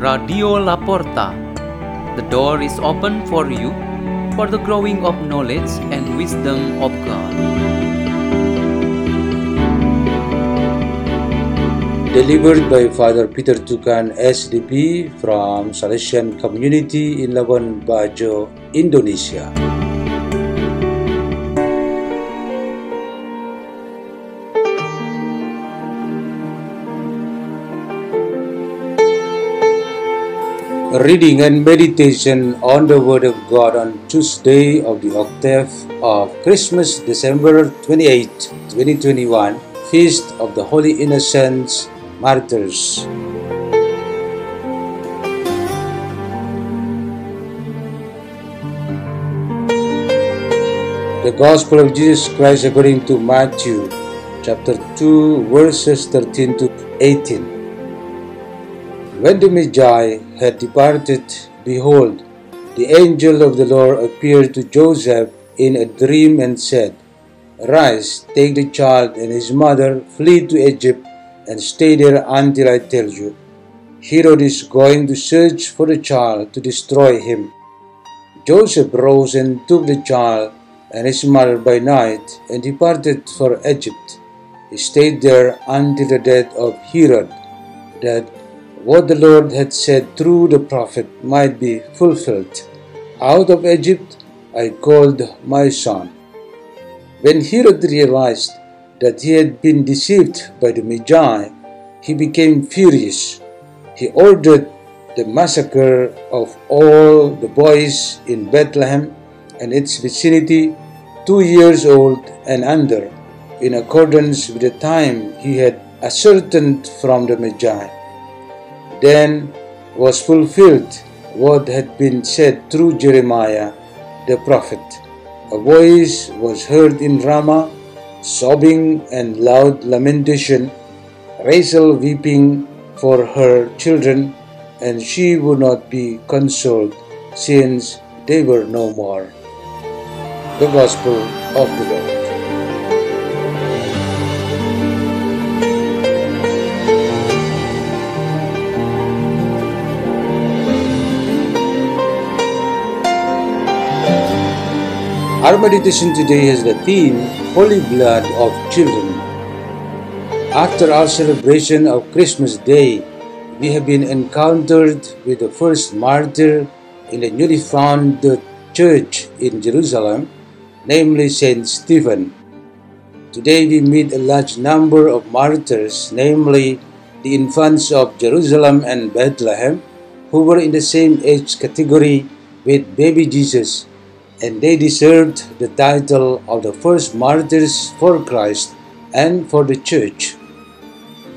Radio Laporta. The door is open for you for the growing of knowledge and wisdom of God. Delivered by Father Peter Tukan SDP from Salesian Community in Labuan Bajo, Indonesia. Reading and meditation on the Word of God on Tuesday of the octave of Christmas, December 28, 2021, Feast of the Holy Innocents Martyrs. The Gospel of Jesus Christ according to Matthew chapter 2 verses 13 to 18. When the Magi had departed, behold, the angel of the Lord appeared to Joseph in a dream and said, Rise, take the child and his mother, flee to Egypt, and stay there until I tell you. Herod is going to search for the child to destroy him. Joseph rose and took the child and his mother by night and departed for Egypt. He stayed there until the death of Herod, that what the Lord had said through the prophet might be fulfilled. Out of Egypt I called my son. When Herod realized that he had been deceived by the Magi, he became furious. He ordered the massacre of all the boys in Bethlehem and its vicinity, two years old and under, in accordance with the time he had ascertained from the Magi. Then was fulfilled what had been said through Jeremiah the prophet. A voice was heard in Ramah, sobbing and loud lamentation, Rachel weeping for her children, and she would not be consoled since they were no more. The Gospel of the Lord. Our meditation today has the theme Holy Blood of Children. After our celebration of Christmas Day, we have been encountered with the first martyr in the newly founded church in Jerusalem, namely Saint Stephen. Today we meet a large number of martyrs, namely the infants of Jerusalem and Bethlehem, who were in the same age category with baby Jesus and they deserved the title of the first martyrs for Christ and for the church.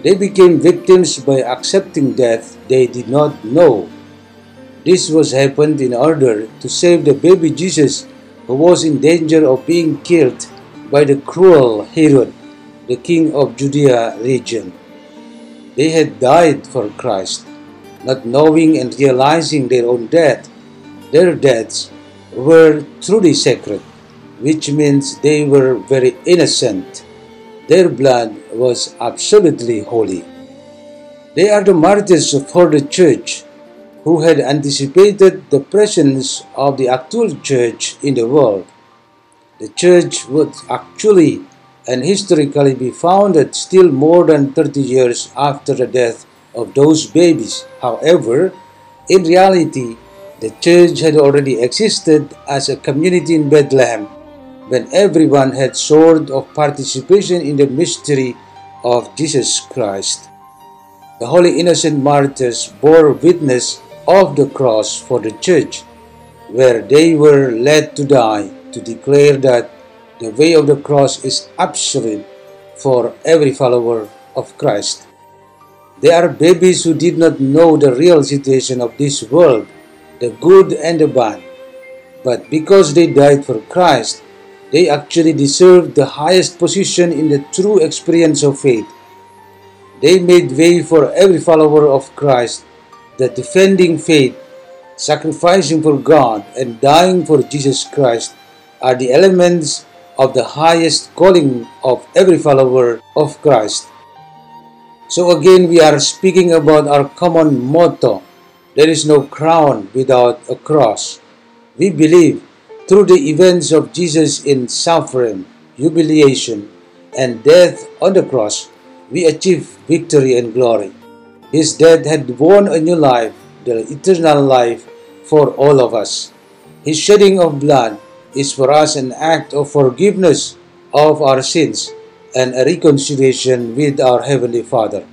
They became victims by accepting death they did not know. This was happened in order to save the baby Jesus who was in danger of being killed by the cruel Herod, the king of Judea region. They had died for Christ, not knowing and realizing their own death. Their deaths were truly sacred, which means they were very innocent. Their blood was absolutely holy. They are the martyrs for the church who had anticipated the presence of the actual church in the world. The church would actually and historically be founded still more than 30 years after the death of those babies. However, in reality, the church had already existed as a community in Bethlehem when everyone had sort of participation in the mystery of Jesus Christ. The holy innocent martyrs bore witness of the cross for the church, where they were led to die to declare that the way of the cross is absolute for every follower of Christ. They are babies who did not know the real situation of this world the good and the bad. But because they died for Christ, they actually deserve the highest position in the true experience of faith. They made way for every follower of Christ that defending faith, sacrificing for God, and dying for Jesus Christ are the elements of the highest calling of every follower of Christ. So again, we are speaking about our common motto There is no crown without a cross. We believe through the events of Jesus in suffering, humiliation, and death on the cross, we achieve victory and glory. His death had won a new life, the eternal life for all of us. His shedding of blood is for us an act of forgiveness of our sins and a reconciliation with our Heavenly Father.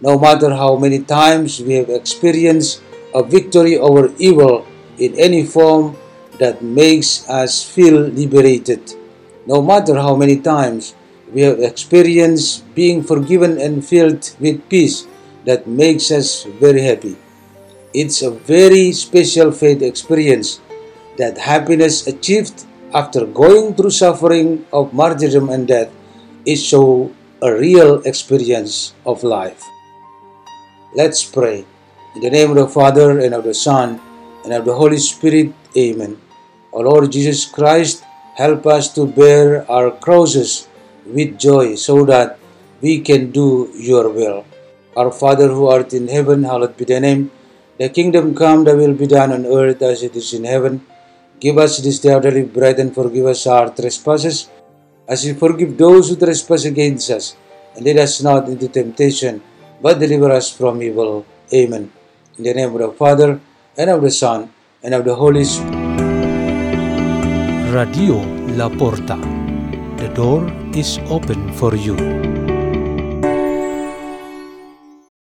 No matter how many times we have experienced a victory over evil in any form that makes us feel liberated, no matter how many times we have experienced being forgiven and filled with peace that makes us very happy. It's a very special faith experience that happiness achieved after going through suffering of martyrdom and death is so a real experience of life. Let's pray. In the name of the Father and of the Son and of the Holy Spirit, Amen. O Lord Jesus Christ, help us to bear our crosses with joy so that we can do your will. Our Father who art in heaven, hallowed be thy name. Thy kingdom come, thy will be done on earth as it is in heaven. Give us this day our daily bread and forgive us our trespasses, as we forgive those who trespass against us. And lead us not into temptation, but deliver us from evil. Amen. In the name of the Father, and of the Son, and of the Holy Spirit. Radio La Porta. The door is open for you.